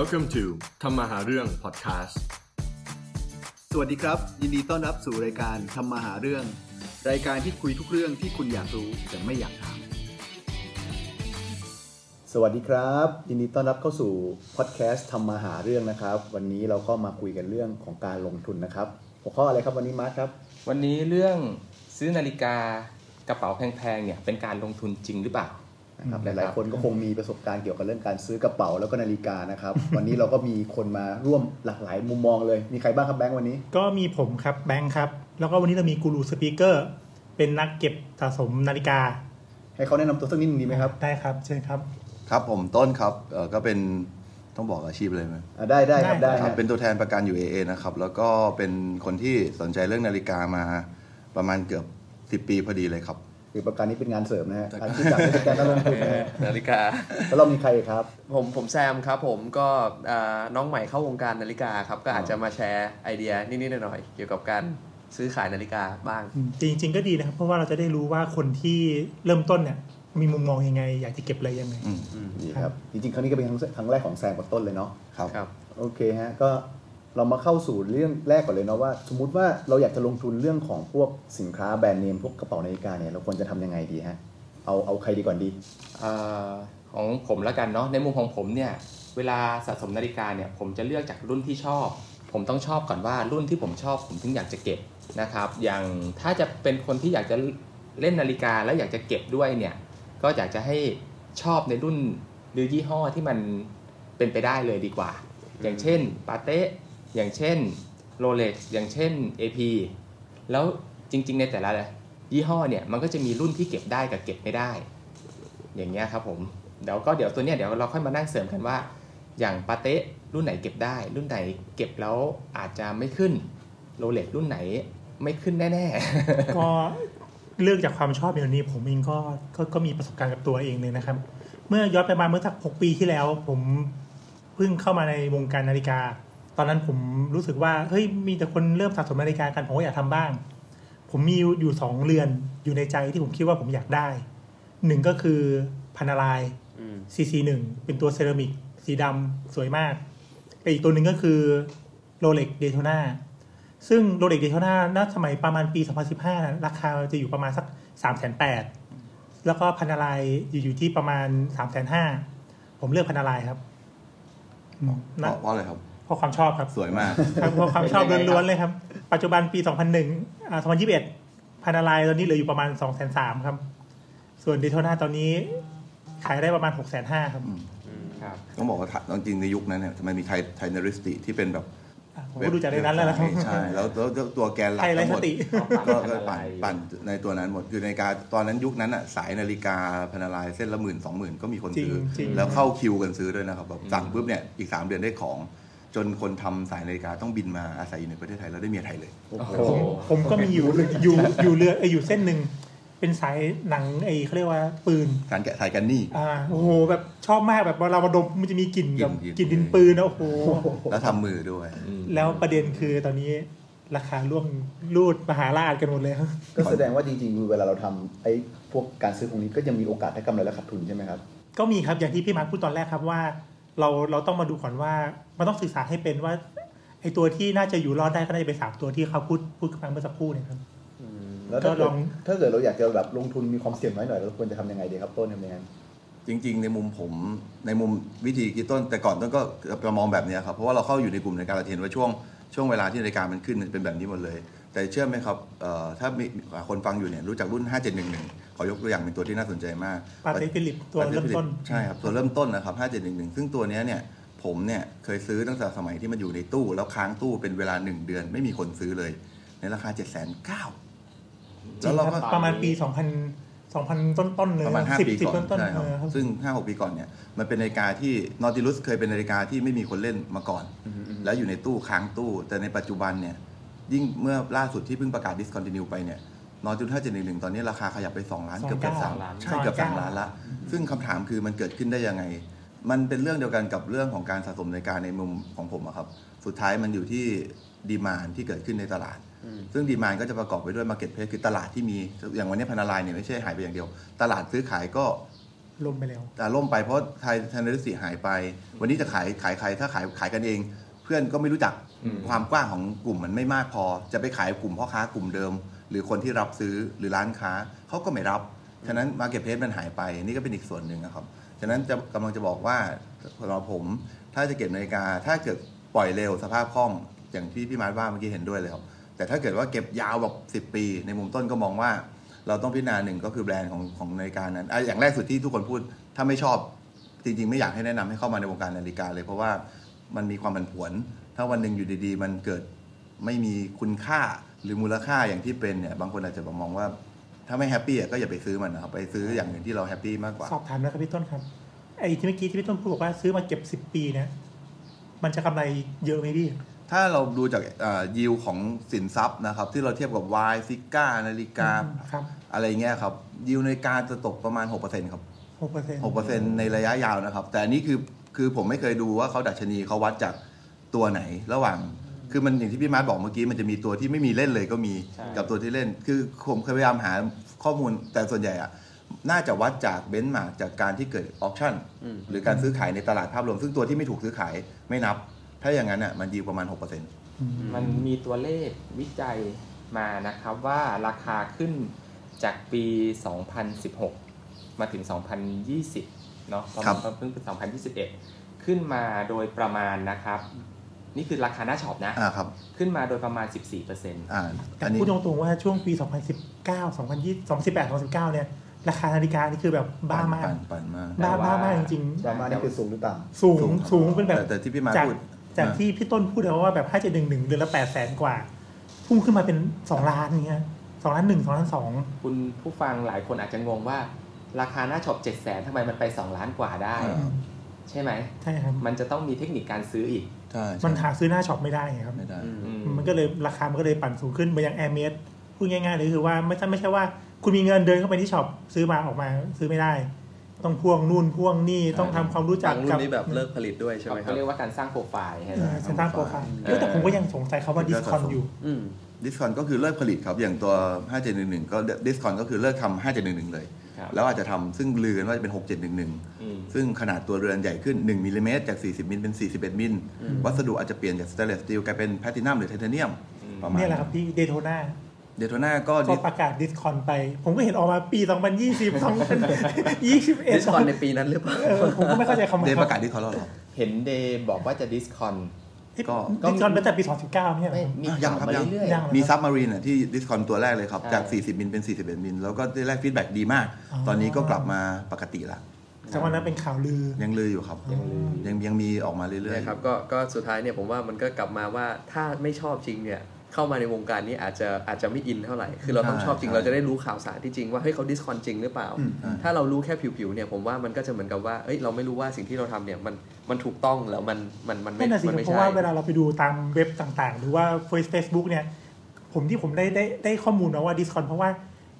Welcome to ทำมาหาเรื่อง podcast สวัสดีครับ ยินดีต้อนรับสู่รายการทำมาหาเรื่อง รายการที่คุยทุกเรื่องที่คุณอยากรู้แต่ไม่อยากถามสวัสดีครับ ยินดีต้อนรับเข้าสู่พอดแคสต์ทำมาหาเรื่องนะครับ วันนี้เราก็มาคุยกันเรื่องของการลงทุนนะครับ หัวข้ออะไรครับวันนี้มาร์คครับ วันนี้เรื่องซื้อนาฬิกากระเป๋าแพงๆเนี่ยเป็นการลงทุนจริงหรือเปล่า นะครับหนะครับลายๆ คนก็คงมีประสบการณ์เกี่ยวกับเรื่องการซื้อกระเป๋าแล้วก็นาฬิกานะครับ วันนี้เราก็มีคนมาร่วมหลากหลายมุมมองเลย มีใครบ้างครับแบงค์วันนี้ ก็มีผมครับแบงค์ครับ แล้วก็วันนี้เรามีกูรูสปีกเกอร์เป็นนักเก็บสะสมนาฬิกา ให้เขาแนะนำตัวสักนิดนึงดีไหมครับ ได้ครับเชิญครับ ครับผมต้นครับเอ่อก็เป็นต้องบอกอาชีพเลยไหมอะได้ได้ครับได้ได้ครับฮะเป็นตัวแทนประกันอยู่ AA นะครับ แล้วก็เป็นคนที่สนใจเรื่องนาฬิกามาประมาณเกือบ 10 ปีพอดีเลยครับ คือประกันนี้เป็นงานเสริมนะฮะการที่จัดให้เป็นการลงทุนนะฮะนาฬิกา แล้วเรามีใครครับ ผมผมแซมครับผมก็อ่าน้องใหม่เข้าวงการนาฬิกาครับ ก็อาจจะมาแชร์ไอเดียนิดๆหน่อยๆเกี่ยวกับการซื้อขายนาฬิกาบ้าง จริง ๆ ก็ดีนะครับ เพราะว่าเราจะได้รู้ว่าคนที่เริ่มต้นเนี่ยมีมุมมองยังไง อยากจะเก็บอะไรยังไงอืมนี่ครับ จริงๆ ครั้งนี้ก็เป็นครั้งครั้งแรกของแซมกับต้นเลยเนาะครับครับโอเคฮะ ก็ เรามาเข้าสู่เรื่องแรกก่อนเลยเนาะว่า สมมุติว่าเราอยากจะลงทุนเรื่องของพวกสินค้าแบรนด์เนมพวกกระเป๋านาฬิกาเนี่ยเราควรจะทำยังไงดีฮะเอาเอาใครดีก่อนดีอ่อของผมแล้วกันเนาะในมุมของผมเนี่ยเวลาสะสมนาฬิกาเนี่ยผมจะเลือกจากรุ่นที่ชอบ ผมต้องชอบก่อนว่ารุ่นที่ผมชอบผมถึงอยากจะเก็บนะครับอย่างถ้าจะเป็นคนที่อยากจะเล่นนาฬิกาแล้วอยากจะเก็บด้วยเนี่ยก็อยากจะให้ชอบในรุ่นหรือยี่ห้อที่มันเป็นไปได้เลยดีกว่า อย่างเช่นปาเต้ อย่างเช่นโรเล็กอย่างเช่น AP แล้วจริง ๆ ในแต่ละยี่ห้อเนี่ยมันก็จะมีรุ่นที่เก็บได้กับเก็บไม่ได้ อย่างเงี้ยครับผมเดี๋ยวก็เดี๋ยวตัวเนี้ยเดี๋ยวเราค่อยมานั่งเสริมกันว่า อย่างปาเต้รุ่นไหนเก็บได้ รุ่นไหนเก็บแล้วอาจจะไม่ขึ้นโรเล็กรุ่นไหนไม่ขึ้นแน่ๆ ก็เลือกจากความชอบอย่างนี้ผมเองก็ก็ก็มีประสบการณ์กับตัวเองเลยนะครับ เมื่อย้อนไปมาเมื่อสักหกปีที่แล้ว ผมเพิ่งเข้ามาในวงการนาฬิกา ตอนนั้นผมรู้สึกว่าเฮ้ยมีแต่คนเริ่มสะสมนาฬิกากันผมก็อยากทำบ้าง ผมมีอยู่สองเรือนอยู่ในใจที่ผมคิดว่าผมอยากได้หนึ่งก็คือพานาลายอืม CC หนึ่งเป็นตัวเซรามิก สีดำสวยมากแต่อีกตัวหนึ่งก็คือโรเล็กเดโ t นาซึ่งโรเล็กเดโ t นาณสมัยประมาณปี 2015นะราคาจะอยู่ประมาณสัก 3 8 0 0 0แล้วก็พันนาลายอยู่อยู่ที่ประมาณ 3 5 0 0 0ผมเลือกพันนาลายครับอืมเพนะราะเพราะอะไรครับ เพราะความชอบครับสวยมากครับเพราะความชอบล้วนๆเลยครับ ปัจจุบันปี 2001อ่า2021 พันนาลายตอนนี้เหลืออยู่ประมาณ 2 3 0 0 0ครับ ส่วนเดโ t นาตอนนี้ขายได้ประมาณ 6 5 0 0 0ครับครับต้องบอกว่าจริงๆในยุคนั้นเนี่ยมันมีไทยไทยนาริสติที่เป็นแบบอะผมก็ดูจากในนั้นแล้วนะครับใช่แล้วแล้วแล้วตัวแกนหลักไทยไรทั้งหสมดติก็ก็ปั่นปั่นในตัวนั้นหมดคือนาฬิกาตอนนั้นยุคนั้นอะสายนาฬิกาพนาลายเส้นละหมื่นสองหมื่นก็มีคนซื้อจริงจริงแล้วเข้าคิวกันซื้อด้วยนะครับแบบสั่งปุ๊บเนี่ยอีก 3 เดือนได้ของ จนคนทำสายนาฬิกาต้องบินมาอาศัยอยู่ในประเทศไทยแล้วได้เมียไทยเลยโอ้โหผมก็มีอยู่อยู่อยู่เรือเอยอยู่เส้นหนึ่งเป็นสายหนังไอ้เขาเรียกว่าปืนการแกะสายกันนี่อ่าโอ้โหแบบชอบมากแบบเวลามาดมมันจะมีกลิ่นแบบกลิ่นกลิ่นดินปืนนะโอ้โหแล้วทำมือด้วย แล้วประเด็นคือตอนนี้ราคาล่วงรูดมหาราชกันหมดเลยครับก็แสดงว่าจริงๆเวลาเราทำไอ้พวกการซื้อพวกนี้ก็ยังมีโอกาสได้กำไรและขาดทุนใช่ไหมครับ ก็มีครับอย่างที่พี่มาร์คพูดตอนแรกครับว่า เราเราต้องมาดูก่อนว่ามันต้องศึกษาให้เป็นว่าไอ้ตัวที่น่าจะอยู่รอดได้ก็น่าจะเป็นสามตัวที่เขาพูดพูดกันเมื่อสักครู่เนี่ยครับแล้วถ้าก็เกิลดองถ้าเกิดเราอยากจะแบบลงทุนมีความเสี่ยงน้อยหน่อยเราควรจะทำยังไงดีครับต้นทำยังไงจริง ๆ ในมุมผมในมุมวิธีคิดต้น แต่ก่อนต้นก็จะมองแบบเนี้ยครับเพราะว่าเราเข้าอยู่ในกลุ่มในการเราเห็นว่าช่วงช่วงเวลาที่นาฬิกามันขึ้นมันเป็นแบบนี้หมดเลย แต่เชื่อไหมครับเอ่อถ้ามีคนฟังอยู่เนี่ยรู้จักรุ่น 5711ขอยกตัวอย่างเป็นตัวที่น่าสนใจมาก Patek Philippe ตัวเริ่มต้นใช่ครับตัวเริ่มต้นนะครับ 5711 ซึ่งตัวเนี้ยเนี่ยผมเนี่ยเคยซื้อตั้งแต่สมัยที่มันอยู่ในตู้ แล้วค้างตู้เป็นเวลา 1 เดือนไม่มีคนซื้อเลย ในราคา 7 9 0 0 0จริแล้วงเราคก็รับประมาณปี 2000 2000 ต้นๆเลยประมาณสิบ5ปีสิบก่อนต้นใช่ๆคเอรับอครับซึ่ง 5-6 ปีก่อนเนี่ยมันเป็นนาฬิกาที่นอติลุสเคยเป็นนาฬิกาที่ไม่มีคนเล่นมาก่อน แล้วอยู่ในตู้ค้างตู้ แต่ในปัจจุบันเนี่ย ยิ่งเมื่อล่าสุดที่เพิ่งประกาศ discontinue ไปเนี่ยนอติลุส5.11ตอนนี้ราคาขยับไป 2 ล้านเกือบเกือบ2สามล้านใช่เกือบสามล้านละ ซึ่งคำถามคือมันเกิดขึ้นได้ยังไง มันเป็นเรื่องเดียวกันกับเรื่องของการสะสมนาฬิกาในมุมของผมอะครับ สุดท้ายมันอยู่ที่ demand ที่เกิดขึ้นในตลาด ซึ่ง demand ก็จะประกอบไปด้วยมาร์เก็ตเพ e คือตลาดที่มีอย่างวันนี้ Panerai เนี่ยไม่ใช่หายไปอย่างเดียว ตลาดซื้อขายก็ล่มไปแล้วแต่ล่มไปเพราะไทย Paneristi หายไป วันนี้จะขายขายใครถ้าขายขายกันเองเพื่อนก็ไม่รู้จักอืมความกว้างของกลุ่มมันไม่มากพอ จะไปขายกลุ่มพ่อค้ากลุ่มเดิม หรือคนที่รับซื้อหรือร้านค้าเขาก็ไม่รับฉะนั้นมาเก็ตเพ e มันหายไปนี่ก็เป็นอีกส่วนหนึ่งนะครับฉะนั้นจะกำลังจะบอกว่าสำหรับผม ถ้าจะเก็บนาฬิกา ถ้าเกิดปล่อยเร็วสภาพคล่องอย่างที่พี่มาร์ทว่าเมื่อกี้เห็นด้วยเลยครับแต่ถ้าเกิดว่าเก็บยาวแบบ10 ปี ในมุมต้นก็มองว่า เราต้องพิจารณาหนึ่งก็คือแบรนด์ของของนาฬิกานั้นอะอย่างแรกสุดที่ทุกคนพูดถ้าไม่ชอบจริงๆ ไม่อยากให้แนะนำให้เข้ามาในวงการนาฬิกาเลยเพราะว่า มันมีความผันผวน ถ้าวันหนึ่งอยู่ดีๆ มันเกิดไม่มีคุณค่าหรือมูลค่าอย่างที่เป็นเนี่ยบางคนอาจจะมองว่า ถ้าไม่ happy อะก็อย่าไปซื้อมันนะครับไปซื้ออย่างอื่นที่เรา happy มากกว่า สอบถามนะครับพี่ต้นครับไอ้ที่เมื่อกี้ที่พี่ต้นพูดบอกว่าซื้อมาเก็บสิบปีเนี่ยมันจะกำไรเยอะไหมพี่ถ้าเราดูจากยิวของสินทรัพย์นะครับ ที่เราเทียบกับวายซิก้านาฬิกาครับอะไรเงี้ยครับยิวนาฬิกาจะตกประมาณ 6%ครับหกเปอร์เซ็นต์หกเปอร์เซ็นในระยะยาวนะครับ แต่อันนี้คือ คือผมไม่เคยดูว่าเขาดัชนีเขาวัดจากตัวไหนระหว่าง คือมันอย่างที่พี่มาร์ทบอกเมื่อกี้มันจะมีตัวที่ไม่มีเล่นเลยก็มีใช่กับตัวที่เล่น คือผมเคยพยายามหาข้อมูลแต่ส่วนใหญ่อะน่าจะวัดจากเบนซ์มาจากการที่เกิดออ t ชั่นอืมหรือการซื้อขายในตลาดภาพรวม ซึ่งตัวที่ไม่ถูกซื้อขายไม่นับ ถ้าอย่างนั้นอะมันดีประมาณ 6%มันมีตัวเลขวิจัยมานะครับว่าราคาขึ้นจากปี 2016 มาถึง 2020 เนาะประครัมาณบเพิ่งเป็น2021 ขึ้นมาโดยประมาณนะครับ นี่คือราคาหน้าช็อปนะอ่าครับขึ้นมาโดยประมาณ 14%อ่าแต่อันนี้พูดตรงๆว่าช่วงปี 2019 2020 2018 2019 เนี่ยราคานาฬิกานี่คือแบบบ้ามากปั่นปั่นมากบ้าบ้ามากจริงประมาณนี้คือสูงหรือต่ำๆสูสูงงสูงเป็นแบบแต่แต่ที่พี่มาร์ทจากพูดจากอ่าที่พี่ต้นพูดเลยว่าแบบ5711เดือนละ8แสนกว่า พุ่งขึ้นมาเป็น 2 ล้านอย่างเงี้ย2ล้าน1 2ล้าน2คุณผู้ฟังหลายคนอาจจะงงว่า ราคาหน้าช็อป7 0 0 0 0ทำไมมันไป2ล้านกว่าได้อ่าใช่ไหมใช่ครับมันจะต้องมีเทคนิคการซื้ออีกใช่ใช่มันหาซื้อหน้า shop ไม่ได้ไงครับไม่ได้อืมอืมมันก็เลยราคามันก็เลยปั่นสูงขึ้นเหมือนอย่าง Hermès พูดง่ายๆเลยคือว่าไม่ใช่ไม่ใช่ว่า คุณมีเงินเดินเข้าไปที่ shop ซื้อมาออกมาซื้อไม่ได้ ต้องพ่วงนู่นพ่วงนี่ต้องทำความรู้จักกับบางรุ่นนี้แบบเลิกผลิตด้วยใช่ไหมครัเขาเรียกว่าการสร้างโปรไฟล์ใช่เอไหมอฉันตั้งโปรไฟล์เออเออแต่ผมก็ยังสงสัยเขาว่า discon อยู่อืม discon ก็คือเลิกผลิตครับอย่างตัว 5711 ก็ discon ก็คือเลิกทำ5711 เลยครับ แล้วอาจจะทำซึ่งลือกันว่าจะเป็นอืม6711 ซึ่งขนาดตัวเรือนใหญ่ขึ้น 1มิลลิเมตรจาก 40มิลเป็น 41มิลวัสดุอาจจะเปลี่ยนจากสเตนเลสสตีลกลายเป็นแพลตินัมหรือไทเทเนียมอืมประมาณเนี่ยแหละครับที่เดโทนาเดโทนาก็ก็ประกาศดิสคอนไป ผมก็เห็นออกมาปี 2020 2021ดิสคอนในปีนั้นหรือเปล่าเออผมก็ไม่เข้าใจคำเดย์ประกาศที่เขาแล้วเหรอเห็นเดย์บอกว่าจะดิสคอน ก็ดิสคอนตั้งแต่ปี 2019เนี่ยไม่มียัข่างวครับมายังเรื่อยยังมี Submariner ที่ discon ตัวแรกเลยครับใช่จาก 40 มิลเป็น 41 มิล แล้วก็ได้แรก feedback ดีมากอ๋อตอนนี้ก็กลับมาปกติละจากวันนั้นเป็นข่าวลือ ยังลืออยู่ครับ ยังลือยังยังมีออกมาเรื่อยเนี่ยครับก็ก็สุดท้ายเนี่ยผมว่ามันก็กลับมาว่าถ้าไม่ชอบจริงเนี่ย เข้ามาในวงการนี้อาจจะอาจจะไม่ in เท่าไหร่ คือเราต้องชอบจริงเราจะได้รู้ข่าวสารที่จริงว่าเฮ้ยเขา discon จริงหรือเปล่าอืมถ้าเรารู้แค่ผิวๆเนี่ยผมว่ามันก็จะเหมือนกับว่าเอ้ยเราไม่รู้ว่าสิ่งที่เราทำเนี่ยมันมันถูกต้องแล้วมันมันมันไม่นั่นน่ะสิมันไม่เพราะใช่ว่าเวลาเราไปดูตามเว็บต่างๆ หรือว่า Facebook เนี่ยผมที่ผมได้ได้ได้ข้อมูลมาว่า discon เพราะว่า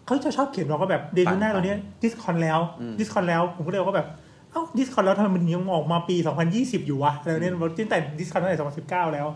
เขาจะชอบเขียนว่าก็แบบเดนหน้าตัวเนี้ย discon แล้ว discon แล้วผมก็เลยว่าแบบเอ้า discon แล้วทำไมมันยังออกมาปี 2020 อยู่วะอะไรเนี่ยตั้งแต่ discon ตั้งแต่2019 แล้ว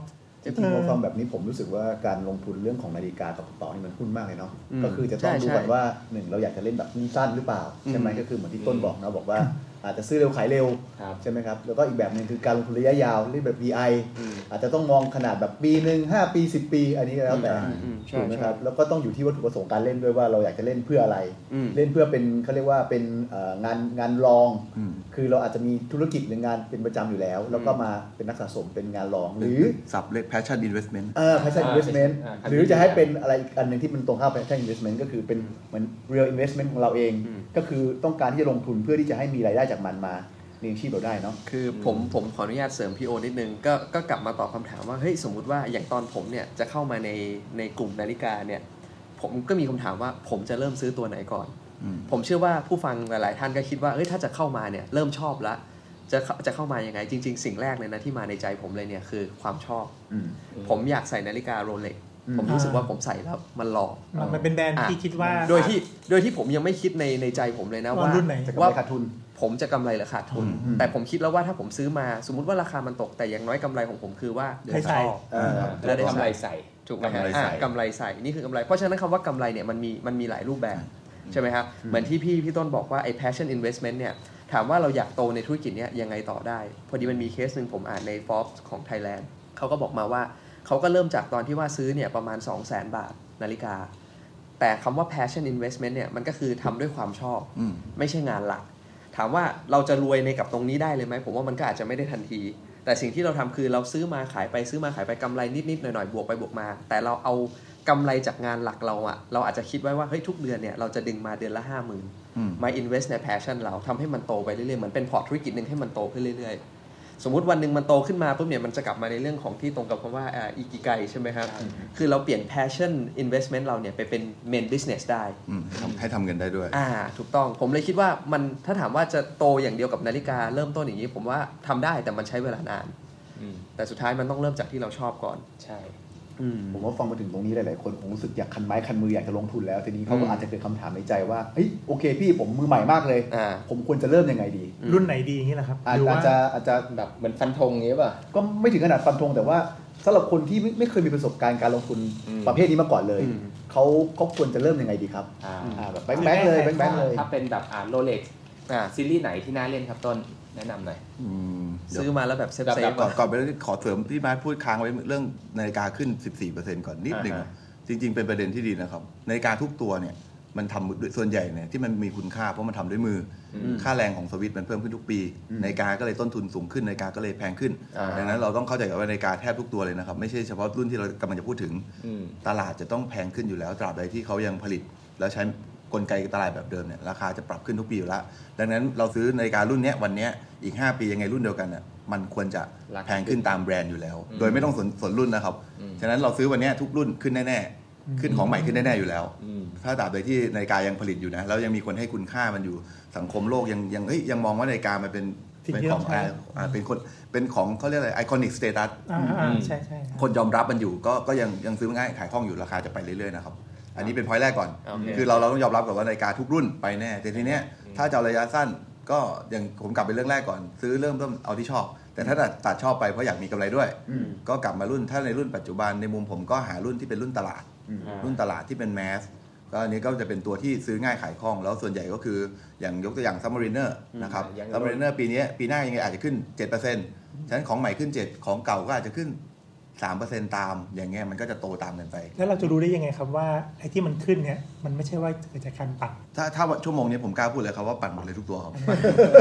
จริงๆพอฟังแบบนี้ผมรู้สึกว่าการลงทุนเรื่องของนาฬิกากับกระเป๋านี่มันหุ้นมากเลยเนาะอืมก็คือจะต้องใช่ดูใช่ก่อนว่าหนึ่งเราอยากจะเล่นแบบสั้นๆหรือเปล่าใช่ไหมอืมก็คือเหมือนที่ต้นบอกนะบอกว่า อาจจะซื้อเร็วขายเร็วครับใช่ไหมครับแล้วก็อีกแบบหนึ่งคือการลงทุนระยะยาวเรียกแบบ VI อืมอาจจะต้องมองขนาดแบบปีหนึ่งห้าปีสิบปี อันนี้ก็แล้วแต่อืมอืมใช่ถูกไหมใช่ครับแล้วก็ต้องอยู่ที่วัตถุประสงค์การเล่นด้วยว่าเราอยากจะเล่นเพื่ออะไรอืมเล่นเพื่อเป็นเขาเรียกว่าเป็นเอ่องานงานรองอืมคือเราอาจจะมีธุรกิจหรืองานเป็นประจำอยู่แล้ว แล้วก็มาเป็นนักสะสมเป็นงานรองหรือสับเรียก passion investment เออ passion อ่า investment อ่าหรือจะให้เป็นอะไรอีกอันหนึ่งที่มันตรงข้าม passion investment ก็คือเป็นเหมือน real investment ของเราเองอืม ก็คือต้องการที่จะลงทุนเพื่อที่จะให้มีรายได้จากมันมาเลี้ยงชีพเราได้เนาะคือผมผมขออนุญาตเสริมพี่โอนิดนึงก็ก็กลับมาตอบคำถามว่าเฮ้ยสมมุติว่าอย่างตอนผมเนี่ยจะเข้ามาในในกลุ่มนาฬิกาเนี่ยผมก็มีคำถามว่าผมจะเริ่มซื้อตัวไหนก่อนอืมผมเชื่อว่าผู้ฟังหลาย ๆ ท่านก็คิดว่าเฮ้ยถ้าจะเข้ามาเนี่ยเริ่มชอบละจะเข้าจะเข้ามายังไงจริง ๆ สิ่งแรกเลยนะที่มาในใจผมเลยเนี่ยคือความชอบอืมผมอยากใส่นาฬิกาโรเล็กอืม ผมรู้สึกว่าผมใส่แล้วมันหล่อมันมันเป็นแบรนด์อะที่คิดว่า โดยที่โดยที่ผมยังไม่คิดในในใจผมเลยนะว่าว่ารุ่นไหนจะกำไรว่าขาดทุน ผมจะกำไรหรือขาดทุนอืมแต่ผมคิดแล้วว่าถ้าผมซื้อมาสมมติว่าราคามันตกแต่อย่างน้อยกำไรของผมคือว่าได้ใส่ชอบเออแล้วได้กำไรใส่ถูกไหมฮะกำไรใส่อะกำไรใส่นี่คือกำไร เพราะฉะนั้นคำว่ากำไรเนี่ยมันมีมันมีหลายรูปแบบใช่ไหมครับเหมือนที่พี่พี่ต้นบอกว่าไอ้ passion investment เนี่ยถามว่าเราอยากโตในธุรกิจเนี้ยยังไงต่อได้ พอดีมันมีเคสหนึ่งผมอ่านใน Forbes ของ Thailand เขาก็บอกมาว่า เขาก็เริ่มจากตอนที่ว่าซื้อเนี่ยประมาณ 2 0 0 0 0 0 บาทนาฬิกา แต่คำว่า passion investment เนี่ยมันก็คือทำด้วยความชอบอืมไม่ใช่งานหลัก ถามว่าเราจะรวยในกับตรงนี้ได้เลยไหมผมว่ามันก็อาจจะไม่ได้ทันที แต่สิ่งที่เราทำคือเราซื้อมาขายไปซื้อมาขายไปกำไรนิดๆหน่อยๆบวกไปบวกมา แต่เราเอากำไรจากงานหลักเราอะเราอาจจะคิดไว้ว่าเฮ้ยทุกเดือนเนี่ยเราจะดึงมาเดือนละห้าหมื่นอืมมา invest ใน passion เราทำให้มันโตไปเรื่อยๆเหมือนเป็นพอร์ตธุรกิจหนึ่งให้มันโตขึ้นเรื่อยๆ สมมุติวันหนึ่งมันโตขึ้นมาปุ๊บเนี่ยมันจะกลับมาในเรื่องของที่ตรงกับคำว่าอ่าอิกิไกใช่ไหมครับ คือเราเปลี่ยน passion investment เราเนี่ยไปเป็น main business ได้อืมทำให้ทำเงินได้ด้วย อ่า ถูกต้องผมเลยคิดว่ามันถ้าถามว่าจะโตอย่างเดียวกับนาฬิกาเริ่มต้นอย่างนี้ ผมว่าทำได้แต่มันใช้เวลานานอืมแต่สุดท้ายมันต้องเริ่มจากที่เราชอบก่อน ใช่อืม ผมว่าฟังมาถึงตรงนี้หลาย ๆ คนคงรู้สึกอยากคันไม้คันมืออยากจะลงทุนแล้ว ทีนี้เขาก็อืมอาจจะเกิดคำถามในใจว่าเฮ้ยโอเคพี่ผมมือใหม่มากเลยอ่าผมควรจะเริ่มยังไงดีอืมรุ่นไหนดีอย่างนี้แหละครับอาจหรืออาว่าจจะอาจจะแบบเหมือนฟันธงอย่างนี้ป่ะก็ไม่ถึงขนาดฟันธงแต่ว่าสำหรับคนที่ไม่ไม่เคยมีประสบการณ์การลงทุนอืมประเภทนี้มาก่อนเลยอืมเขาเขาควรจะเริ่มยังไงดีครับอ่าอ่าแบบแบงค์แบงค์เลยแบงค์แบงค์เลยถ้าเป็นแบบอ่าโรเล็กอ่าซีรีส์ไหนที่น่าเล่นครับต้น แนะนำหน่อยอืมเดี๋ยวซื้อมาแล้วแบบเซฟแบบเซแบฟบก่อนก่อนไปเรื่องขอเสริมที่มาพูดค้างไว้เรื่องนาฬิกาขึ้น 14%ก่อนนิดหนึ่งอ่าฮะจริง ๆ เป็นประเด็นที่ดีนะครับนาฬิกาทุกตัวเนี่ยมันทำด้วยส่วนใหญ่เนี่ยที่มันมีคุณค่าเพราะมันทำด้วยมืออค่าแรงของสวิตมันเพิ่มขึ้นทุกปีนาฬิกาก็เลยต้นทุนสูงขึ้นนาฬิกาก็เลยแพงขึ้นอ่าดังนั้นเราต้องเข้าใจกับว่านาฬิกาแทบทุกตัวเลยนะครับ ไม่ใช่เฉพาะรุ่นที่เรากำลังจะพูดถึงอืมตลาดจะต้องแพงขึ้นอยู่แล้วตราบใดที่เขายังผลิต แล้วใช้ กลไกตลาดแบบเดิมเนี่ยราคาจะปรับขึ้นทุกปีอยู่แล้วดังนั้นเราซื้อนาฬิการุ่นเนี้ยวันเนี้ยอีก 5 ปียังไงรุ่นเดียวกันน่ะมันควรจะราคาแพงขึ้นตามแบรนด์อยู่แล้วอืมโดยไม่ต้องสนสนรุ่นนะครับอืมฉะนั้นเราซื้อวันเนี้ยทุกรุ่นขึ้นแน่ๆ ขึ้นของใหม่ขึ้นแน่ๆอยู่แล้วอืมถ้าตราบใดที่นาฬิกายังผลิตอยู่นะแล้วยังมีคนให้คุณค่ามันอยู่สังคมโลกยังยังเฮ้ยยังมองว่านาฬิกามันเป็นสิ่งเป็นของที่ขต้องใช้อ่าเป็นคนเป็นของเขาเรียกอะไร iconic status อ่าอ่าใช่ใช่ครับคนยอมรับมันอยู่ก็ก็ยังยังซื้อง่ายขายคล่องอยู่ราคาจะไปเรื่อยๆนะครับ อันนี้เป็น point แรกก่อน โอเค คือเราเราต้องยอมรับก่อนว่านาฬิกาทุกรุ่นไปแน่ แต่ทีเนี้ยถ้าจะเอาระยะสั้นก็อย่างผมกลับไปเรื่องแรกก่อน ซื้อเริ่มต้นเอาที่ชอบ แต่ถ้าตัดตัดชอบไปเพราะอยากมีกำไรด้วย อืมก็กลับมารุ่นถ้าในรุ่นปัจจุบันในมุมผมก็หารุ่นที่เป็นรุ่นตลาด อืม อ่า รุ่นตลาดที่เป็นแมสก็อันนี้ก็จะเป็นตัวที่ซื้อง่ายขายคล่อง แล้วส่วนใหญ่ก็คืออย่างยกตัวอย่าง Submariner นะครับอย่าง Submariner ปีนี้ปีหน้ายังไงอาจจะขึ้น 7%ฉะนั้นของใหม่ขึ้น 7 ของเก่าก็อาจจะขึ้น 3%ตามอย่างเงี้ยมันก็จะโตตามกันไป แล้วเราจะรู้ได้ยังไงครับว่าไอ้ที่มันขึ้นเนี่ยมันไม่ใช่ว่าเกิดจากการปั่นถ้าถ้าชั่วโมงนี้ผมกล้าพูดเลยครับว่าปั่นหมดเลยทุกตัวครับ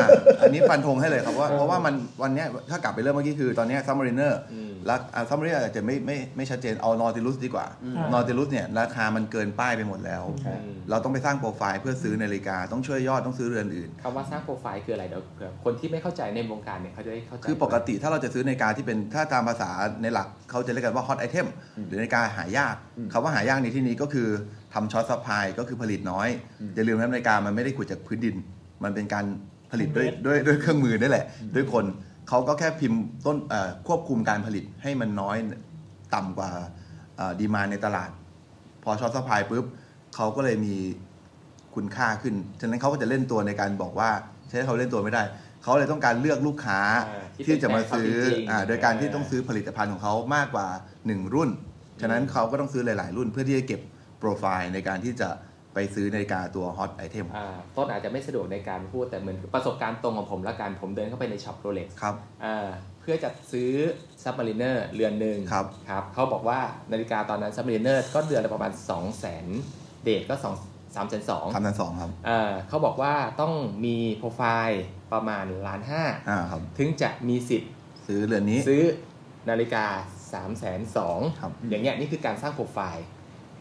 อะอันนี้ฟันธงให้เลยครับว่าเพราะว่ามันวันเนี้ยถ้ากลับไปเรื่องเมื่อกี้คือตอนเนี้ย Submariner อืมราคา Submariner อาจจะไม่ไม่ไม่ชัดเจนเอา Nautilus ดีกว่าอืม Nautilus เนี่ยราคามันเกินป้ายไปหมดแล้วอืมเราต้องไปสร้างโปรไฟล์เพื่อซื้อนาฬิกาต้องช่วยยอดต้องซื้อเรือนอื่นคำว่าสร้างโปรไฟล์คืออะไรเดี๋ยวเผื่อคนที่ไม่เข้าใจในวงการเนี่ยเขาจะได้เข้าใจคือปกติถ้าเราจะซื้อนาฬิกาที่เป็นถ้าตามภาษาในหลักเขาจะเรียกกันว่า hot item หรือนาฬิกาหายากอืมคำว่าหายากในที่นี้ก็คือทำ short supply ก็คือผลิตน้อยอย่าลืมนะนาฬิกามันไม่ได้ขุดจากพื้นดิน มันเป็นการผลิตด้วยด้วยด้วยเครื่องมือนี่แหละ ด้วยคนเขาก็แค่พิมพ์ต้นเอ่อควบคุมการผลิตให้มันน้อยต่ำกว่า demand ในตลาด พอ short supply ปุ๊บเขาก็เลยมีคุณค่าขึ้น ฉะนั้นเขาก็จะเล่นตัวในการบอกว่า ใช้เขาเล่นตัวไม่ได้ เขาเลยต้องการเลือกลูกค้าอ่าที่ที่จะมาซื้อเป็นแฟนคลับจริงๆอ่าโดยการที่อ่าต้องซื้อผลิตภัณฑ์ของเขามากกว่า 1 รุ่น ฉะนั้นเขาก็ต้องซื้อหลาย ๆ รุ่นเพื่อที่จะเก็บโปรไฟล์ในการที่จะไปซื้อนาฬิกาตัว hot item อ่าต้นอาจจะไม่สะดวกในการพูดแต่เหมือนประสบการณ์ตรงของผมละกัน ผมเดินเข้าไปใน shop Rolex ครับอ่าเพื่อจะซื้อ Submariner เรือนหนึ่งครับครับเขาบอกว่านาฬิกาตอนนั้น Submariner ก็เรือนละประมาณ 2 0 0 0 0 0 เดทก็2 3 2 0 0 0ทำนันสองครับอ่าเขาบอกว่าต้องมีโปรไฟล์ประมาณล้านห้าอ่าครับถึงจะมีสิทธิ์ซื้อเรือนนี้ซื้อนาฬิกา3 2 0 0 0ครับอย่างเงี้ยนี่คือการสร้างโปรไฟล์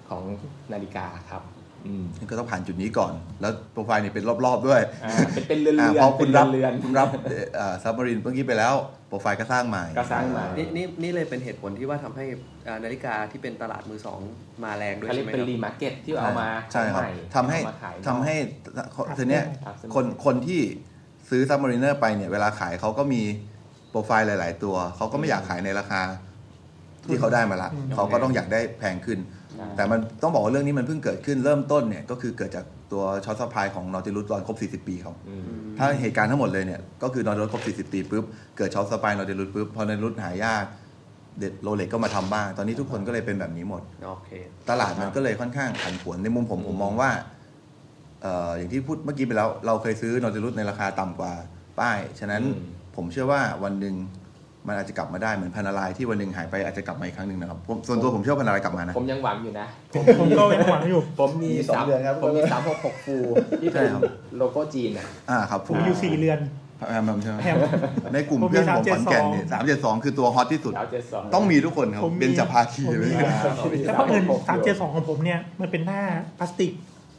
ของนาฬิกาครับอืมก็ต้องผ่านจุดนี้ก่อน แล้วโปรไฟล์นี่เป็นรอบๆด้วยอ่าเป็นเป็นเรือนอ่าเรือนพอเป็คุนณรับเรือนคุณรับ Submariner เมื่อกี้ไปแล้ว โปรไฟล์ก็สร้างใหม่ก็สร้างใหม่นี่นี่นี่เลยเป็นเหตุผลที่ว่าทำให้อ่านาฬิกาที่เป็นตลาดมือสอง มาแรงด้วยเขาเรียใช่กไหมเป็นใช่ไหมครับ remarket ที่เอามาใช่ครับใหม่ทำให้เอามาขายทำให้ครับทีเนี้ยครับคนคนที่ซื้อ Submariner ไปเนี่ยเวลาขายเขาก็มีโปรไฟล์หลาย ๆ ตัว เขาก็ไม่อยากขายในราคาที่เขาได้มาละอืมเขาก็ต้องอยากได้แพงขึ้นใช่แต่มันต้องบอกว่าเรื่องนี้มันเพิ่งเกิดขึ้นเริ่มต้นเนี่ยก็คือเกิดจากตัว short supply ของ Nautilus ตอนครบ 40 ปีเขาอืมถ้าเหตุการณ์ทั้งหมดเลยเนี่ยก็คือ Nautilus ครบ 40 ปีปุ๊บเกิด short supply Nautilus ปุ๊บพอ Nautilus หายาก เด็ด Rolex ก็มาทำบ้าง ตอนนี้ทุกคนก็เลยเป็นแบบนี้หมดโอเคตลาดมันก็เลยค่อนข้างผันผวนในมุมผมผมมองว่าเอ่ออย่างที่พูดเมื่อกี้ไปแล้ว เราเคยซื้อนอติลุสในราคาต่ำกว่าป้าย ฉะนั้นอืมผมเชื่อว่าวันหนึ่งมันอาจจะกลับมาได้เหมือนพันลายที่วันหนึ่งหายไปอาจจะกลับมาอีกครั้งหนึ่งนะครับผมส่วนตัวผมเชื่อว่าพันลายกลับมานะ ผมยังหวังอยู่นะ ผมก็ยังหวังอยู่ ผมมีมีสองสามเดือนครับผมมีสามหกหกฟูที่เป็ใช่นครับโลโก้จีนอะอ่าครับผมอยู่สี่เรือน แฮมใช่ไหมแฮมในกลุ่มผมมีเพื่อนของขอนแก่น372เนี่ยสามเจ็ดสองคือตัวฮอตที่สุดแล้วเจ็ดสองต้องมีทุกคนครับผมมีเบนจภาคีเลยแต่เพราะเอิญสามเจ็ดสองของผมเนี่ยมันเป็นหน้าพลาสติก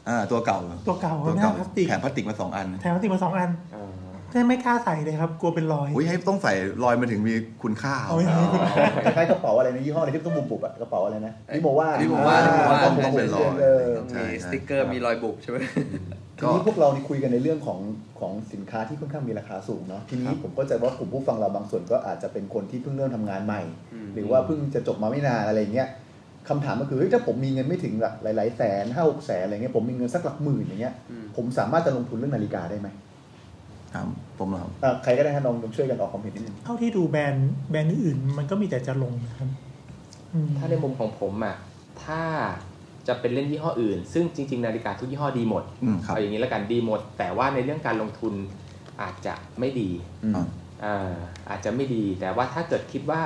อ่าตัวเก่าตัวเก่าตัวหน้าเก่าพลาสติกแถมพลาสติกมาสองอันแถมพลาสติกมาสองอันอ่าแต่ไม่กล้าใส่เลยครับกลัวเป็นรอยอุ้ยให้ต้องใส่รอยมาถึงมีคุณค่าเอาอย่างนี้คุณคล้ายๆกระเป๋าอะไรนะยี่ห้ออะไรที่ต้องบุบบุบๆอะกระเป๋าอะไรนะนี่บอกว่านี่บอกว่านี่บอกว่าต้องต้องเป็นรอยเออต้องใช่มีใช่สติ๊กเกอร์มีรอยบุบใช่ไหม ทีนี้พวกเรานี่คุยกันในเรื่องของของสินค้าที่ค่อนข้างมีราคาสูงเนาะทีนี้ผมก็จะว่ากลุ่มผู้ฟังเราบางส่วนก็อาจจะเป็นคนที่เพิ่งเริ่มทำงานใหม่อืมหรือว่าเพิ่งจะจบมาไม่นานอะไรเงี้ยคำถามก็คือเฮ้ยถ้าผมมีเงินไม่ถึงหลักหลายๆแสนห้าหกแสนอะไรเงี้ยผมมีเงินสักหลักหมื่นอย่างเงี้ยอืมผมสามารถจะลงทุนเรื่องนาฬิกาได้ไหมถามผมเหรอครับอะใครก็ได้ฮะลองลองช่วยกันออกความเห็นนิดนึงเท่าที่ดูแบรนด์แบรนด์อื่นๆมันก็มีแต่จะลงนะครับอืมถ้าในมุมของผมอะถ้า จะเป็นเล่นยี่ห้ออื่น ซึ่งจริง ๆ นาฬิกาทุกยี่ห้อดีหมดอืมครับเอาอย่างนี้แล้วกันดีหมด แต่ว่าในเรื่องการลงทุนอาจจะไม่ดีอืมอ่าอ่าอาจจะไม่ดี แต่ว่าถ้าเกิดคิดว่า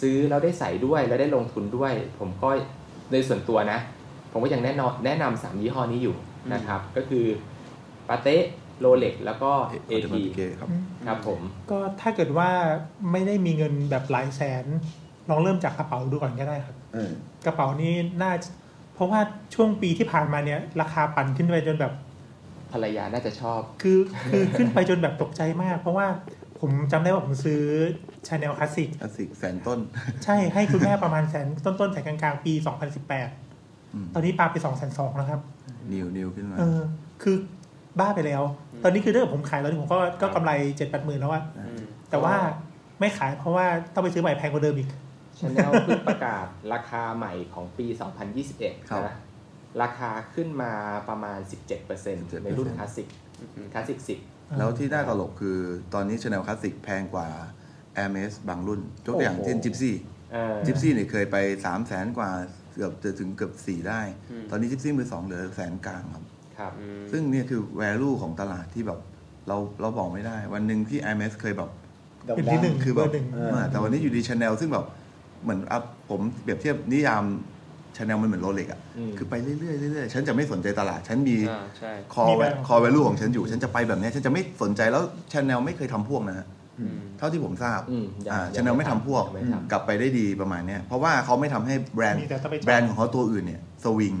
ซื้อแล้วได้ใส่ด้วยแล้วได้ลงทุนด้วย ผมก็โดยส่วนตัวนะ ผมก็ยังแนะนำแนะนำสามยี่ห้อนี้อยู่นะครับ ก็คือปาเต้โรเล็กแล้วก็เอเอเอทีทีครับครับผม ก็ถ้าเกิดว่าไม่ได้มีเงินแบบหลายแสน ลองเริ่มจากกระเป๋าดูก่อนก็ได้ครับเออกระเป๋านี้น่าจะ เพราะว่าช่วงปีที่ผ่านมาเนี่ย ราคาปั่นขึ้นไปจนแบบภรรยาน่าจะชอบ คือคือขึ้นไปจนแบบตกใจมาก เพราะว่าผมจำได้ว่าผมซื้อชาแนลคลาสสิกคลาสสิกแสนต้น ใช่ให้คุณแม่ประมาณแสนต้นๆแสนกลางๆ ปีอืม2018 ตอนนี้ปาไป2 2 0 0 0แล้วครับ นิวนิวขึ้นมา เออ คือบ้าไปแล้ว ตอนนี้คือถ้าเกิดผมขายตอนนี้ผมก็ก็กำไรเจ็ดแปดหมื่นแล้วอะแต่ว่าไม่ขายเพราะว่าต้องไปซื้อใหม่แพงกว่าเดิมอีก ชาแนลเพิ่งประกาศราคาใหม่ของปี 2021ครับนะราคาขึ้นมาประมาณ 17%ในรุ่นคลาสสิกคลาสสิกแล้วที่น่าตลกคือตอนนี้ชาแนลคลาสสิกแพงกว่า Air m a s บางรุ่นยกตัวอย่างโอ้โหเช่นจิ p ซี่10เออจิ p ซี่เนี่ยเคยไป 3 0 0แสนกว่าเกือบจะถึงเกือบ 4 ได้อืมตอนนี้จิ p ซี่มือสองเหลือแสนกลางครับครับ ซึ่งเนี่ยคือ value ของตลาดที่แบบเราเราบอกไม่ได้ วันหนึ่งที่ i m s เคยแบบดาวเป็นดัที่งหนึ่งคือแบบเบอร์หนึ่งเอออ่าแต่วันนี้อยู่ดีชาแนลซึ่งแบบ เหมือนอะผมเปรียบเทียบนิยามชาแนลมันเหมือน Rolex อะอืมคือไปเรื่อยๆเรื่อยๆ ฉันจะไม่สนใจตลาด ฉันมีอ่าใช่คอมีแบรนด์คอ value ของฉันอยู่ ฉันจะไปแบบเนี้ยฉันจะไม่สนใจแล้วชาแนลไม่เคยทำพ่วงนะฮะอืมเท่าที่ผมทราบอืมยังอ่ายังชาแนลไม่ทำพ่วงยังไม่ทำกลับไปได้ดีประมาณเนี้ยเพราะว่าเขาไม่ทำให้แบรนด์มีแต่ต้องไปจองแบรนด์ของเขาตัวอื่นเนี่ยสวิง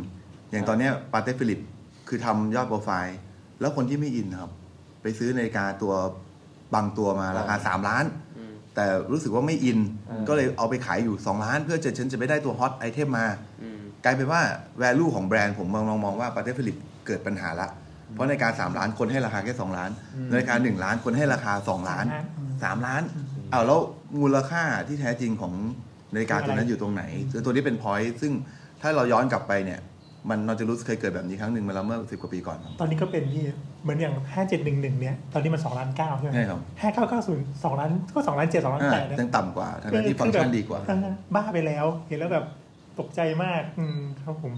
อย่างตอนเนี้ย Patek Philippe คือทำยอดโปรไฟล์ แล้วคนที่ไม่อินนะครับ ไปซื้อนาฬิกาตัวบางตัวมาราคา3ล้านอืม แต่รู้สึกว่าไม่อินอ่าก็เลยเอาไปขายอยู่ 2 ล้าน เพื่อจะฉันจะไม่ได้ตัว hot item มาอืมกลายเป็นว่า value ของแบรนด์ผมมองมองมองว่า Patek Philippe เกิดปัญหาละ เพราะนาฬิกา3ล้านคนให้ราคาแค่ 2 ล้านนาฬิกา1ล้านคนให้ราคา 2 ล้านอืม3ล้านอ้าวแล้วมูลค่าที่แท้จริงของนาฬิกาตัวนั้นอยู่ตรงไหนคือตัวนี้เป็น point ซึ่งถ้าเราย้อนกลับไปเนี่ย มัน Nautilus เคยเกิดแบบนี้ครั้งหนึ่งมาแล้วเมื่อสิบกว่าปีก่อนครับตอนนี้ก็เป็นที่เหมือนอย่างห้าเจ็ดหนึ่งหนึ่งเนี่ย ตอนนี้มันสองล้านเก้าใช่ไหมใช่ครับห้าเก้าเก้าศูนย์สองล้านก็สองล้านเจ็ดสองล้านอ่าแปดเนี่ยยังต่ำกว่าทั้งที่ฟังก์ชันดีกว่าเออบ้าไปแล้ว เห็นแล้วแบบตกใจมากอืมครับผม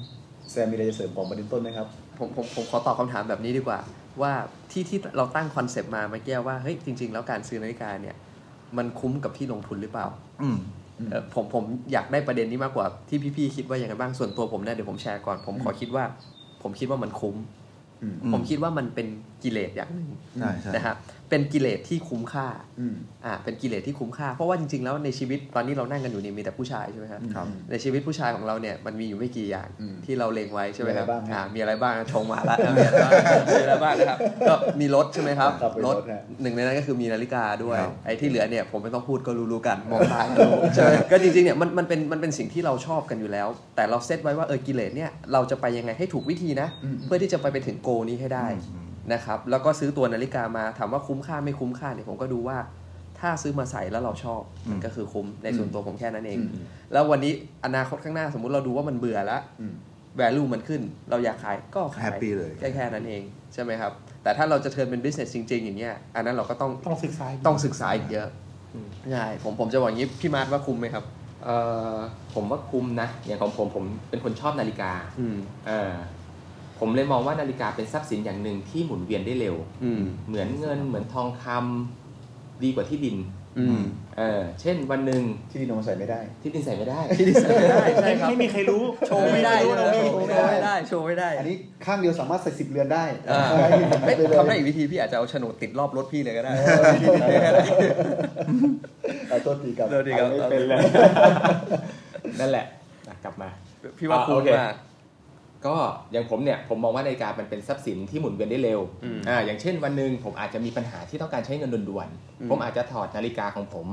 แซมมีอะไรจะเสริมของประเด็นต้นไหมครับผมผมผมขอตอบคำถามแบบนี้ดีกว่า ว่าที่ที่เราตั้งคอนเซปต์มาเมื่อกี้ว่าเฮ้ยจริง ๆ แล้วการซื้อนาฬิกาเนี่ย มันคุ้มกับที่ลงทุนหรือเปล่า อืมเอ่อ ผมผมอยากได้ประเด็นนี้มากกว่าที่พี่ๆคิดว่าอย่างไรบ้างส่วนตัวผมเนี่ยเดี๋ยวผมแชร์ก่อน ผมขอคิดว่า ผมคิดว่ามันคุ้มอืมอืมผมคิดว่ามันเป็นกิเลสอย่างหนึ่งใช่ใช่นะฮะ เป็นกิเลสที่คุ้มค่าอืมอ่าเป็นกิเลสที่คุ้มค่า เพราะว่าจริงๆแล้วในชีวิตตอนนี้เรานั่งกันอยู่นี่มีแต่ผู้ชายใช่ไหมครับครับในชีวิตผู้ชายของเราเนี่ยมันมีอยู่ไม่กี่อย่างอืมที่เราเลงไว้ใช่ไหมครับมีอะไรบ้างฮะอ่ามีอะไรบ้างชงมาแล้วมีอะไรบ้างมีอะไรบ้างนะครับก็มีรถใช่ไหมครับครับมีรรถถฮะหนึ่งในนั้นก็คือมีนาฬิกาด้วยครับไอ้ที่เหลือเนี่ยผมไม่ต้องพูดก็รู้ๆกันมองตาก็รู้ใช่ไหมก็จริงๆเนี่ยมันมันเป็นมันเป็นสิ่งที่เราชอบกันอยู่แล้ว แต่เราเซตไว้ว่าเออกิเลสเนี่ยเราจะไปยังไงให้ถูกวิธีนะอืมเพื่อที่จะไปไปถึงโกนี้ให้ได้ นะครับแล้วก็ซื้อตัวนาฬิกามาถามว่าคุ้มค่าไม่คุ้มค่าเนี่ยผมก็ดูว่าถ้าซื้อมาใส่แล้วเราชอบมันก็คือคุ้มในส่วนตัวผมแค่นั้นเองอืมแล้ววันนี้อนาคตข้างหน้าสมมุติเราดูว่ามันเบื่อแล้วอืม value มันขึ้น เราอยากขายก็ขาย Happy เลยแค่แค่นั้นเองใช่ไหมครับ แต่ถ้าเราจะเทิร์นเป็น business จริง ๆ อย่างเงี้ยอันนั้นเราก็ต้องต้องศึกษากต้องศึกษาอีกเยอะใช่ผมผมจะบอกอย่างนี้พี่มาร์ทว่าคุ้มไหมครับเอ่อผมว่าคุ้มนะ อย่างของผมผมเป็นคนชอบนาฬิกา อืมเออ ผผมเลยมองว่านาฬิกาเป็นทรัพย์สินอย่างหนึ่งที่หมุนเวียนได้เร็วอืมเหมือนเงินเหมือนทองคำดีกว่าที่ดินอืมเออเช่นวันหนึ่งที่ดินเอาใส่ไม่ได้ ที่ดินใส่ไม่ได้ที่ดิใส่ไม่ได้ใช่ไม่ครับไม่มีใครรู้โชว์ไม่ได้ไม่รู้ใช่ไหมเรามีโชว์ไม่ได้โชว์ไม่ได้ อันนี้ข้างเดียวสามารถใส่สิบเรือนได้อ่าให้ดินเฮ้ยไปเลยทำได้อีกวิธีพี่อาจจะเอาโฉนดติดรอบรถพี่เลยก็ได้เอาตัวตีกับโทษทีครับเอาไม่เป็นเลยนั่นแหละอะกลับมาพี่ว่าอ่าคุ้โอมเคมาก ก็อย่างผมเนี่ยผมมองว่านาฬิกามันเป็นทรัพย์สินที่หมุนเวียนได้เร็วอืมอ่าอย่างเช่นวันหนึ่งผมอาจจะมีปัญหาที่ต้องการใช้เงินด่วนอืมๆผมอาจจะถอดนาฬิกาของผม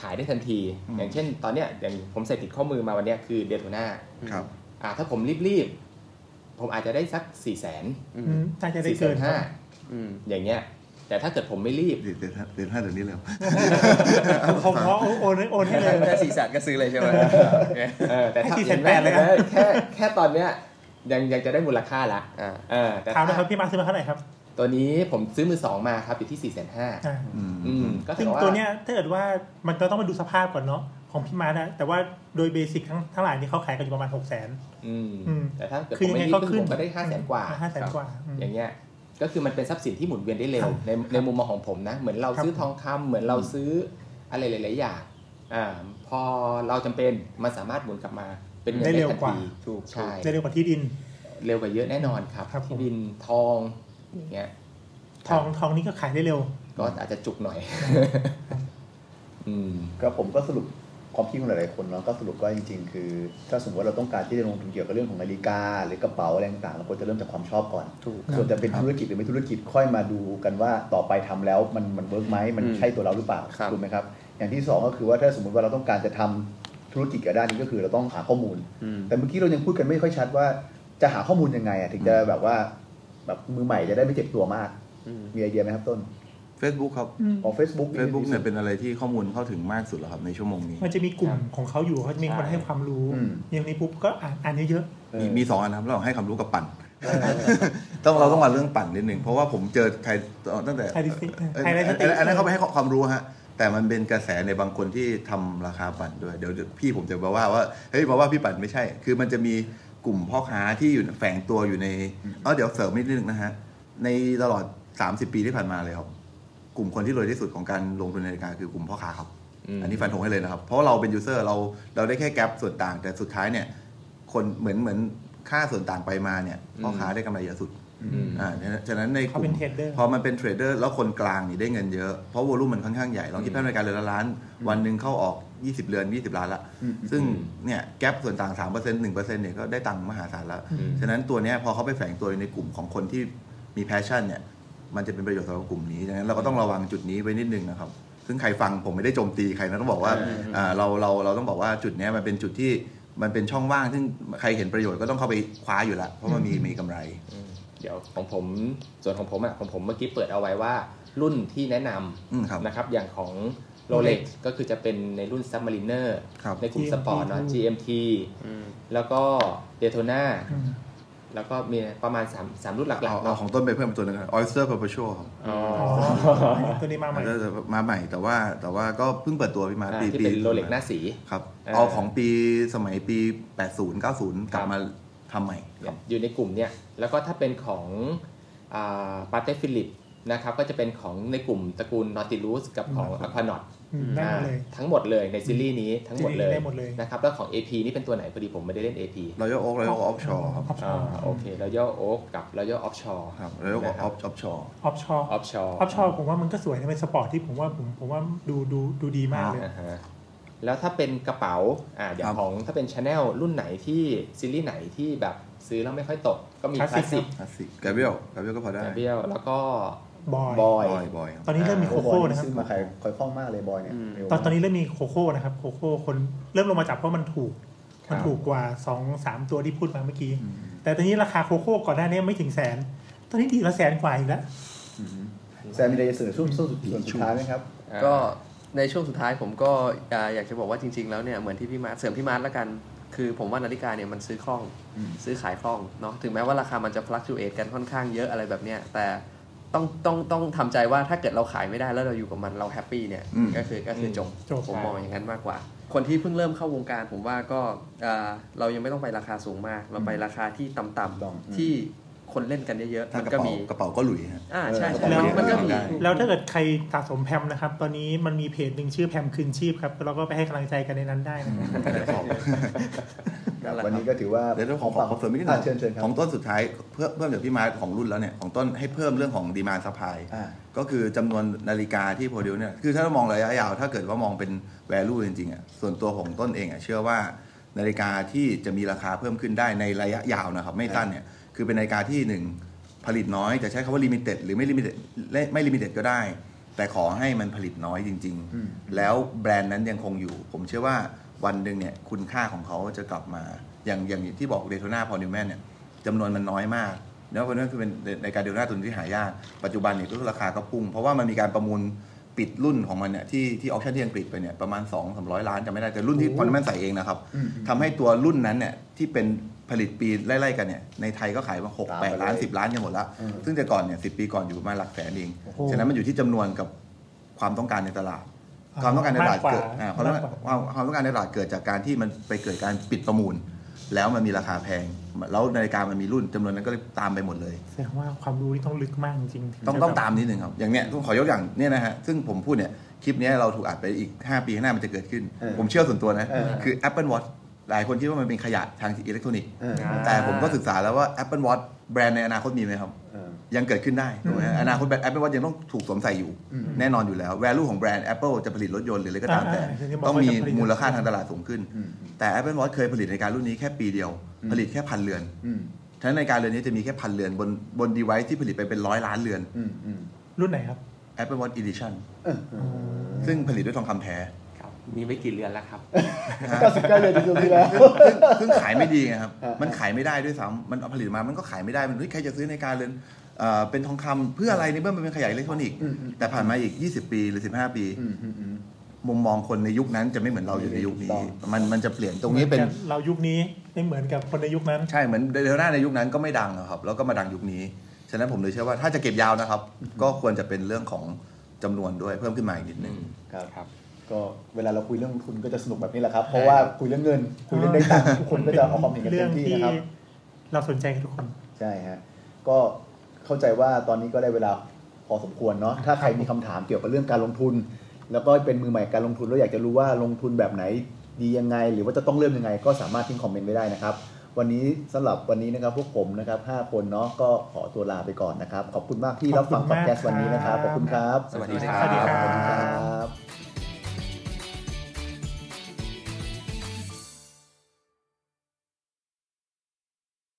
ขายได้ทันที อย่างเช่น ตอนเนี้ยอย่างผมใส่ติดข้อมือมาวันเนี้ยคือเดโทนาครับอ่าถ้าผมรีบๆผมอาจจะได้สักสี่แสนอือืมมน่าจะได้สี่แสเกินนห้าอืมอย่างเงี้ย แต่ถ้าเกิดผมไม่รีบเดือนเดือนห้าเดือนห้าเดือนนี้เลยครับผมขอโอนโอนให้เลยแค่สี่แสนก็ซื้อเลยใช่ไหมโอเคเออแต่ถ้าให้เห็นไหม4,800เลยนะแค่แค่ตอนเนี้ยยังยังจะได้มูลค่าละอ่าเออแต่ถามนะคถ้ารับพี่มาร์คซื้อมาเท่าไหร่ครับ ตัวนี้ผมซื้อมือสองมาครับอยู่ที่สี่แสนห้าอ่าอืมอืมก็ซึ่ถืงอว่าตัวเนี้ยถ้าเกิดว่ามันก็ต้องมาดูสภาพก่อนเนาะของพี่มาร์คนะแต่ว่าโดยเบสิกทั้งทั้งหลายนี่เขาขายกันอยู่ประมาณหกแสนอืมอืมแต่ถ้าเกิดคือผมยังไงไม่รีบก็ขึ้ขึ้นนผมก็ได้ห้าแสนกว่าห้าแสนกว่าอืมอย่างเงี้ย ก็คือมันเป็นทรัพย์สินที่หมุนเวียนได้เร็วในในมุมมองของผมนะ เหมือนเราครับซื้อทองคำเหมือนเราซื้ออะไรหลาย ๆ อย่างอ่าพอเราจำเป็นมันสามารถหมุนกลับมาเป็นเงินได้ได้เร็วทันกว่าทีถูกใช่ได้เร็วกว่าที่ดิน เร็วกว่าเยอะแน่นอนครับครับผมที่ดินทองอย่างเงี้ยทองทองนี่ก็ขายได้เร็ว ก็อาจจะจุกหน่อย อืมก็ผมก็สรุป ความคิดของหลายๆคนเนาะก็สรุปว่าจริง ๆ คือ ถ้าสมมติว่าเราต้องการที่จะลงทุนเกี่ยวกับเรื่องของนาฬิกา หรือกระเป๋าอะไรต่างๆเราควรจะเริ่มจากความชอบก่อนถูกส่วนจะเป็นธุรกิจหรือไม่ธุรกิจค่อยมาดูกันว่าต่อไปทำแล้วมันมัน work ไหมมันอืมใช่ตัวเราหรือเปล่าครับถูกไหมครับอย่างที่สองก็คือว่าถ้าสมมติว่าเราต้องการจะทำธุรกิจกับด้านนี้ก็คือเราต้องหาข้อมูลอืมแต่เมื่อกี้เรายังพูดกันไม่ค่อยชัดว่าจะหาข้อมูลยังไงอะถึงจะแบบว่าแบบมือใหม่จะได้ไม่เจ็บตัวมากอืมมีไอเดียไหมครับต้น Facebook ครับของ Facebook Facebook เนี่ยเป็นอะไรที่ข้อมูลเข้าถึงมากสุดแล้วครับในชั่วโมงนี้ มันจะมีกลุ่มครับของเขาอยู่เขาจะมีคนใช่ให้ความรู้อืมอย่างนี้ปุ๊บก็อ่านอ่านเยอะมีมีสองอันนะครับเราให้ความรู้กับปั่นต้องเราต้องมาเรื่องปั่นนิดหนึ่งเพราะว่าผมเจอใครตั้งแต่ไทยดิสติเอ่อไทยไลท์สอันติอันอันนั้นเขาไปให้ความรู้ฮะแต่มันเป็นกระแสในบางคนที่ทำราคาปั่นด้วยเดี๋ยวเดี๋ยวพี่ผมจะบอกว่าว่าเฮ้ยบอกว่าพี่ปั่นไม่ใช่ คือมันจะมีกลุ่มพ่อค้าที่อยู่แฝงตัวอยู่ในเออเดี๋ยวเสริมนิดนึงนะฮะในตลอด 30 ปีที่ผ่านมาเลยครับก ลุ่มคนที่รวยที่สุดของการลงทุนในนาฬิกาคือกลุ่มพ่อค้าครับอืมอันนี้ฟันธงให้เลยนะครับ เพราะว่าเราเป็น user เราเราได้แค่ gap ส่วนต่าง แต่สุดท้ายเนี่ย คนเหมือนเหมือนค่าส่วนต่างไปมาเนี่ยพ่อค้าได้กำไรเยอะสุดอืมอ่าฉะนั้นในกลุ่มเขาเป็น trader พอมันเป็น trader แล้วคนกลางนี่ได้เงินเยอะ เพราะ volume มันค่อนข้างใหญ่ลองคิดภาพในการเรือนละล้าน วันหนึ่งเข้าออก 20 เรือน 20 ล้านละอืมซึ่งเนี่ย gap ส่วนต่าง 3% 1%เนี่ยก็ได้ตังค์มหาศาลแล้วอืมฉะนั้นตัวเนี้ยพอเขาไปแฝงตัวในกลุ่มของคนที่มี passion เนี่ย มันจะเป็นประโยชน์สำหรับกลุ่มนี้ดังนั้นเราก็ต้องระวังจุดนี้ไว้นิดนึงนะครับ ซึ่งใครฟังผมไม่ได้โจมตีใครนะต้องบอกว่าอ่าเราเราเราต้องบอกว่าจุดเนี้ยมันเป็นจุดที่มันเป็นช่องว่างซึ่งใครเห็นประโยชน์ก็ต้องเข้าไปคว้าอยู่ละเพราะมันมีมีกำไรอืมเดี๋ยวของผมส่วนของผมอะของผมเมื่อกี้เปิดเอาไว้ว่ารุ่นที่แนะนอืมครับำนะครับอย่างของ Rolex ก็คือจะเป็นในรุ่น Submariner ครับในกลุ่ม GMT สปอร์ตเนอะ GMT อืมแล้วก็ Daytona อืม แล้วก็มีประมาณ3 3รุ่นหลัเอากๆเอาเนาะของต้นไปเพิ่มตัวหนึงครับ Oyster Perpetual ครับอ๋ออ๋อตัวนี้มาใหม่อาจจะมาใหม่แต่ว่าแต่ว่าก็เพิ่งเปิดตัวพี่มาอ่าปีที่เป็นโรเล็กหน้าสีครับอ่าเอาของปีสมัยปี 80 90 กลับมาทำใหม่ครับอยู่ในกลุ่มเนี่ยแล้วก็ถ้าเป็นของ Patek Philippe นะครับก็จะเป็นของในกลุ่มตระกูล Nautilus กับของ Aquanaut อืม ได้หมดเลยทั้งหมดเลยในซีรีส์นี้ทั้งหมดเลยได้หมดเลยนะครับแล้วของ AP นี่เป็นตัวไหนพอดีผมไม่ได้เล่น AP Royal Oak Royal Oak Offshore ครับออฟชออ่าโอเค Royal Oak กับ Royal Offshore ครับ Royal Oak นะครับ Off- Offshore Offshore Offshore Offshoreผมว่ามันก็สวยนะเป็นสปอร์ตที่ผมว่าผมผมว่าดูดูดูดีมากเลยอ่าฮะแล้วถ้าเป็นกระเป๋าอ่าเดี๋ยวครับของถ้าเป็นชาแนลรุ่นไหนที่ซีรีส์ไหนที่แบบซื้อแล้วไม่ค่อยตกก็มีค Classic ลาสสิกคลาสสิก Gabriel Gabriel ก็พอได้แเบียลแล้วก็ บอยบอยบอยบอยครับตอนนี้เริ่มมีโคโอ้โหโค่บอยนะครับซื้อมาขายคอยคล่องมากเลยบอยเนี่ยอืมเร็วตอนตอนมากนี้เริ่มมีโคโค่นะครับโคโค่คนเริ่มลงมาจับเพราะมันถูกครับมันถูกกว่าสองสามตัวที่พูดมาเมื่อกี้ แต่ตอนนี้ราคาโคโค่ก่อนหน้านี้ไม่ถึงแสน ตอนนี้ดีละแสนกว่าอีกแล้วแซมมีอะไรจะเสนอช่วงช่วงส่วนสุดท้ายไหมครับ ก็ในช่วงสุดท้ายผมก็อ่าอยากจะบอกว่าจริง ๆ แล้วเนี่ยเหมือนที่พี่มาร์คเสริมพี่มาร์คแล้วกัน คือผมว่านาฬิกาเนี่ยมันซื้อคล่องอืมซื้อขายคล่องเนาะถึงแม้ว่าราคามันจะ fluctuate กันค่อนข้างเยอะอะไรแบบเนี้ยแต่ ต้องต้องต้องทำใจว่าถ้าเกิดเราขายไม่ได้แล้วเราอยู่กับมันเรา happy เนี่ยอืมก็คือก็คือจบจบผมมองอย่างนั้นมากกว่า คนที่เพิ่งเริ่มเข้าวงการผมว่าก็เอ่อเรายังไม่ต้องไปราคาสูงมาก เราไปราคาที่ต้อำอืมๆที่ คนเล่นกันเยอะๆถ้ามันกระก็เป๋าก็มีกระเป๋าก็หลุยฮะอ่าใช่เออใช่แล้วมันก็มีได้แล้วถ้าเกิดใครสะสม PAM นะครับ ตอนนี้มันมีเพจหนึ่งชื่อ PAM คืนชีพครับ เราก็ไปให้กำลังใจกันในนั้นได้นะครับนั่นแหละวันนี้ก็ถือว่าเดี๋ยวขอขอขอเสริมอีกนิดนึอะเชิญเชิญครับของต้นสุดท้ายเพื่อเพิ่มจากพี่มาร์คของรุ่นแล้วเนี่ยของต้นให้เพิ่มเรื่องของ demand supply อ่าก็คือจำนวนนาฬิกาที่ produce เนี่ยคือถ้าเรามองระยะยาว ถ้าเกิดว่ามองเป็น value จริงๆอะส่วนตัวของต้นเองอะเชื่อว่านาฬิกาที่จะมีราคาเพิ่มขึ้นได้ในระยะยาวนะครับ ไม่สั้นเนี่ย คือเป็นนาฬิกาที่หนึ่งผลิตน้อยจะใช้คำว่า limited หรือไม่ limited ไม่ limited ก็ได้ แต่ขอให้มันผลิตน้อยจริงอืมๆแล้วแบรนด์นั้นยังคงอยู่ ผมเชื่อว่าวันหนึ่งเนี่ยคุณค่าของเขาจะกลับมา อย่างอย่างที่บอก Daytona Paul Newman เนี่ยจำนวนมันน้อยมากแล้วเพราะนั่นคือเป็นในการ Daytona ตัวที่หายาก ปัจจุบันเนี่ยก็คือราคาก็พุ่ง เพราะว่ามันมีการประมูลปิดรุ่นของมันเนี่ยที่ที่ auction ที่อังกฤษไปเนี่ยประมาณ 2 3 0 0 ล้านจะไม่ได้แต่รุ่นที่ Paul Newman ใส่เองนะครับอืมทำให้ตัวรุ่นนั้นเนี่ยที่เป็น ผลิตปีไล่ๆกันเนี่ยในไทยก็ขายมาหกตามแปไปดล้านเลยสิบล้านกันหมดละอืมซึ่งแต่ก่อนเนี่ยสิปีก่อนอยู่ประมาณหลักแสนเองโอ้โหฉะนั้นมันอยู่ที่จำนวนกับความต้องการในตลาด ความต้องการในตลาดเกิดมากกว่าอ่าความต้องการมากกว่าความความต้องการในตลาดเกิดจากการที่มันไปเกิดการปิดประมูล แล้วมันมีราคาแพง แล้วนาฬิกามันมีรุ่นจำนวนนั้นก็เลยตามไปหมดเลยแสดงว่าความรู้นี่ต้องลึกมากจริงๆต้องจะต้องแบบตามนิดนึงครับอย่างเนี้ยต้องขอยกอย่างเนี่ยนะฮะซึ่งผมพูดเนี่ยคลิปเนี้ยเราถูกอัดไปอีก 5 ปีข้างหน้ามันจะเกิดขึ้นเออผมเชื่อส่วนตัวนะเออคือ Apple Watch หลายคนคิดว่ามันเป็นขยะทางอิเล็กทรอนิกส์เออแต่ผมก็ศึกษาแล้วว่า Apple Watch แบรนด์ในอนาคตมีไหมครับเออยังเกิดขึ้นได้ถูกไหมฮะอนาคตแบรนด์ Apple Watch ยังต้องถูกสวมใส่อยู่อืมแน่นอนอยู่แล้ว value ของแบรนด์ Apple จะผลิตรถยนต์หรืออะไรก็ตามแต่อ่าๆอย่างที่บอกต้องมีว่าจะผลิตมูลค่าทางตลาดสูงขึ้นอืมแต่ Apple Watch เคยผลิตนาฬิการุ่นนี้แค่ปีเดียวอืมผลิตแค่พันเรือนอืมฉะนั้นนาฬิกาเรือนนี้จะมีแค่พันเรือนบนบน device ที่ผลิตไปเป็นร้อยล้านเรือนอืมอืมรุ่นไหนครับ Apple Watch Edition เออเออซึ่งผลิตด้วยทองคำแท้ครับ มีไม่กี่เรือนแล้วครับเก้าสิบเก้าเดือนจนที่แล้วซึ่งขายไม่ดีไงครับอ่ามัมันขายไม่ได้ด้วยซ้ำมันเอาผลิตมามันก็ขายไม่ได้มันเฮ้ยใครจะซื้อในการเรือนเอ่อเป็นทองคำเพื่ออะไรในเมื่อมันเป็นขยะอิเล็กทรอนิกส์อืมอืมแต่ผ่านมาอีก 20 ปีหรือ 15 ปีอืมอืมอืมมุมมองคนในยุคนั้นจะไม่เหมือนเราอยู่ในยุคถูนี้กต้องมันมันจะเปลี่ยนตรงนี้เป็นเรายุคนี้ไม่เหมือนกับคนในยุคนั้น ใช่เหมือนเดลต้าในยุคนั้นก็ไม่ดังอะครับ แล้วก็มาดังยุคนี้ ฉะนั้นผมเลยเชื่อว่าถ้าจะเก็บยาวนะครับ ก็ควรจะเป็นเรื่องของจำนวนด้วยเพิ่มขึ้นมาอีกนิดนึงครับครับ ก็เวลาเราคุยเรื่องลงทุนก็จะสนุกแบบนี้แหละครับ เพราะว่าคุยเรื่องเงิน คุยเรื่องได้ตังค์ทุกคนก็จะเอาความเห็นกันเรื่เต็องมที่ที่นะครับ เราสนใจกันทุกคน ใช่ฮะ ก็เข้าใจว่าตอนนี้ก็ได้เวลาพอสมควรเนาะ ถ้าใครมีคำถามเกี่ยวกับเรื่องการลงทุน แล้วก็เป็นมือใหม่การลงทุนแล้วอยากจะรู้ว่าลงทุนแบบไหนดียังไง หรือว่าจะต้องเริ่มยังไง ก็สามารถทิ้งคอมเมนต์ไว้ได้นะครับ วันนี้สำหรับวันนี้นะครับพวกผมนะครับห้าคนเนาะก็ขอตัวลาไปก่อนนะครับ ขอบคุณมากที่รับฟังขพอบอดคุณแคสต์วันนี้นะครับ ขอบคุณครับ สวัสดีครัสวัสดีครับสวัสดีครับ